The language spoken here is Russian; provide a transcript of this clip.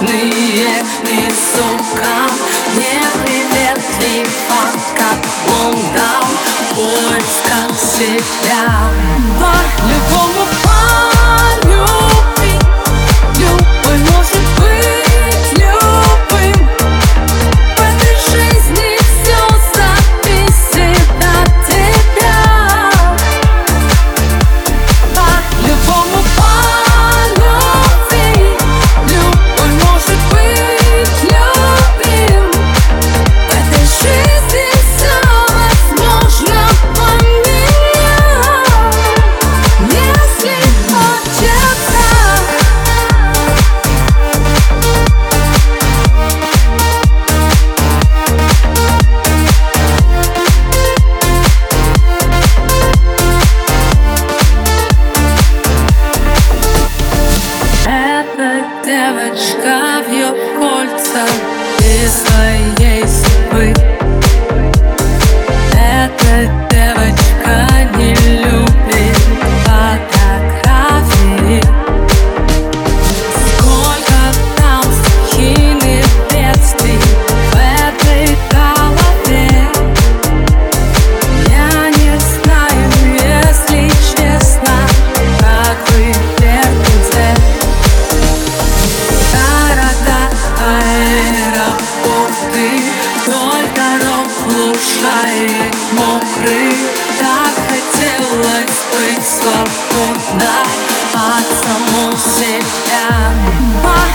нежные Ты, сука, неприветлива Как лундам поиска себя. Любому парню God. только ром, лужай мокрый Так хотелось быть свободной от самого себя.